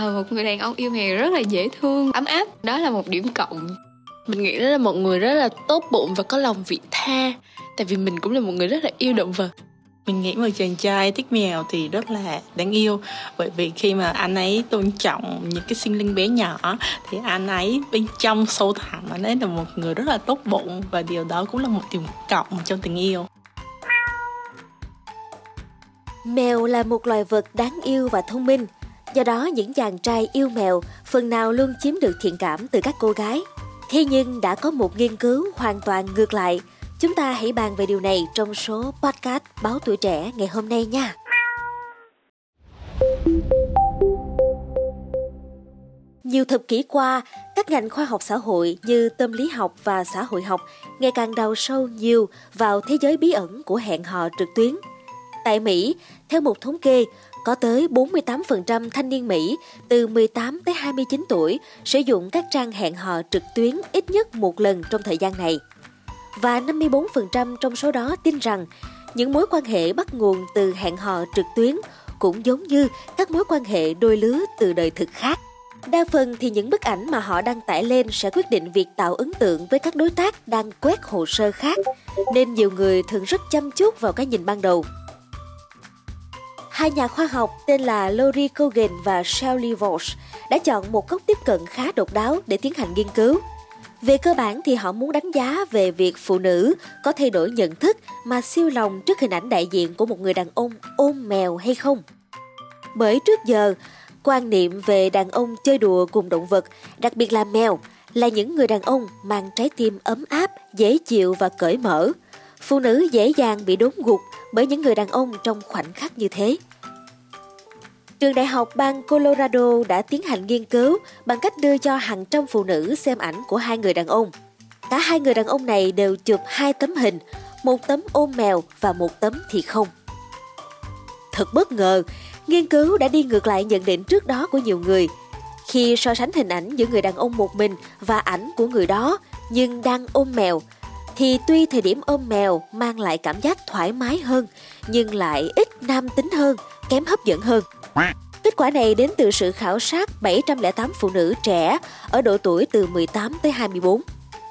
ờ một người đàn ông yêu mèo rất là dễ thương ấm áp. Đó là một điểm cộng. Mình nghĩ đó là một người rất là tốt bụng và có lòng vị tha. Tại vì mình cũng là một người rất là yêu động vật. Mình nghĩ một chàng trai thích mèo thì rất là đáng yêu. Bởi vì khi mà anh ấy tôn trọng những cái sinh linh bé nhỏ thì anh ấy bên trong sâu thẳm anh ấy là một người rất là tốt bụng. Và điều đó cũng là một điểm cộng trong tình yêu. Mèo là một loài vật đáng yêu và thông minh. Do đó những chàng trai yêu mèo phần nào luôn chiếm được thiện cảm từ các cô gái. Thế nhưng đã có một nghiên cứu hoàn toàn ngược lại. Chúng ta hãy bàn về điều này trong số podcast Báo Tuổi Trẻ ngày hôm nay nha. Nhiều thập kỷ qua, các ngành khoa học xã hội như tâm lý học và xã hội học ngày càng đào sâu nhiều vào thế giới bí ẩn của hẹn hò trực tuyến. Tại Mỹ, theo một thống kê, có tới 48% thanh niên Mỹ từ 18 tới 29 tuổi sử dụng các trang hẹn hò trực tuyến ít nhất một lần trong thời gian này. Và 54% trong số đó tin rằng những mối quan hệ bắt nguồn từ hẹn hò trực tuyến cũng giống như các mối quan hệ đôi lứa từ đời thực khác. Đa phần thì những bức ảnh mà họ đăng tải lên sẽ quyết định việc tạo ấn tượng với các đối tác đang quét hồ sơ khác, nên nhiều người thường rất chăm chút vào cái nhìn ban đầu. Hai nhà khoa học tên là Lori Kogan và Shelley Walsh đã chọn một góc tiếp cận khá độc đáo để tiến hành nghiên cứu. Về cơ bản thì họ muốn đánh giá về việc phụ nữ có thay đổi nhận thức mà siêu lòng trước hình ảnh đại diện của một người đàn ông ôm mèo hay không. Bởi trước giờ, quan niệm về đàn ông chơi đùa cùng động vật, đặc biệt là mèo, là những người đàn ông mang trái tim ấm áp, dễ chịu và cởi mở. Phụ nữ dễ dàng bị đốn gục bởi những người đàn ông trong khoảnh khắc như thế. Trường đại học bang Colorado đã tiến hành nghiên cứu bằng cách đưa cho hàng trăm phụ nữ xem ảnh của hai người đàn ông. Cả hai người đàn ông này đều chụp hai tấm hình, một tấm ôm mèo và một tấm thì không. Thật bất ngờ, nghiên cứu đã đi ngược lại nhận định trước đó của nhiều người. Khi so sánh hình ảnh giữa người đàn ông một mình và ảnh của người đó nhưng đang ôm mèo, thì tuy thời điểm ôm mèo mang lại cảm giác thoải mái hơn nhưng lại ít nam tính hơn, kém hấp dẫn hơn. Kết quả này đến từ sự khảo sát 708 phụ nữ trẻ ở độ tuổi từ 18 tới 24.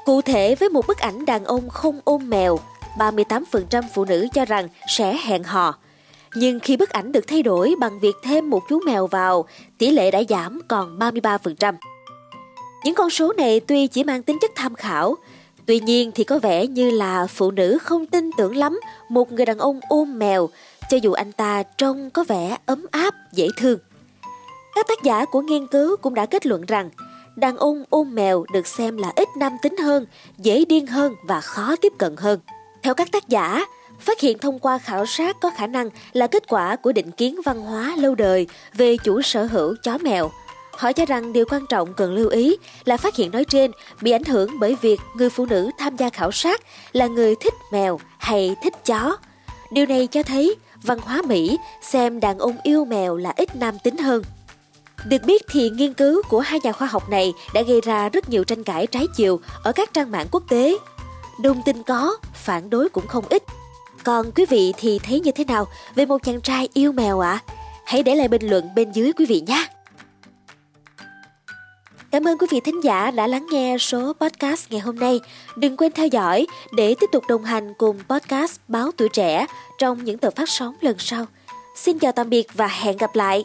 Cụ thể với một bức ảnh đàn ông không ôm mèo, 38% phụ nữ cho rằng sẽ hẹn hò. Nhưng khi bức ảnh được thay đổi bằng việc thêm một chú mèo vào, tỷ lệ đã giảm còn 33%. Những con số này tuy chỉ mang tính chất tham khảo, tuy nhiên thì có vẻ như là phụ nữ không tin tưởng lắm một người đàn ông ôm mèo cho dù anh ta trông có vẻ ấm áp, dễ thương. Các tác giả của nghiên cứu cũng đã kết luận rằng đàn ông ôm mèo được xem là ít nam tính hơn, dễ điên hơn và khó tiếp cận hơn. Theo các tác giả, phát hiện thông qua khảo sát có khả năng là kết quả của định kiến văn hóa lâu đời về chủ sở hữu chó mèo. Họ cho rằng điều quan trọng cần lưu ý là phát hiện nói trên bị ảnh hưởng bởi việc người phụ nữ tham gia khảo sát là người thích mèo hay thích chó. Điều này cho thấy văn hóa Mỹ xem đàn ông yêu mèo là ít nam tính hơn. Được biết thì nghiên cứu của hai nhà khoa học này đã gây ra rất nhiều tranh cãi trái chiều ở các trang mạng quốc tế. Đồng tin có, phản đối cũng không ít. Còn quý vị thì thấy như thế nào về một chàng trai yêu mèo ạ? À? Hãy để lại bình luận bên dưới quý vị nhé! Cảm ơn quý vị thính giả đã lắng nghe số podcast ngày hôm nay. Đừng quên theo dõi để tiếp tục đồng hành cùng podcast Báo Tuổi Trẻ trong những tờ phát sóng lần sau. Xin chào tạm biệt và hẹn gặp lại!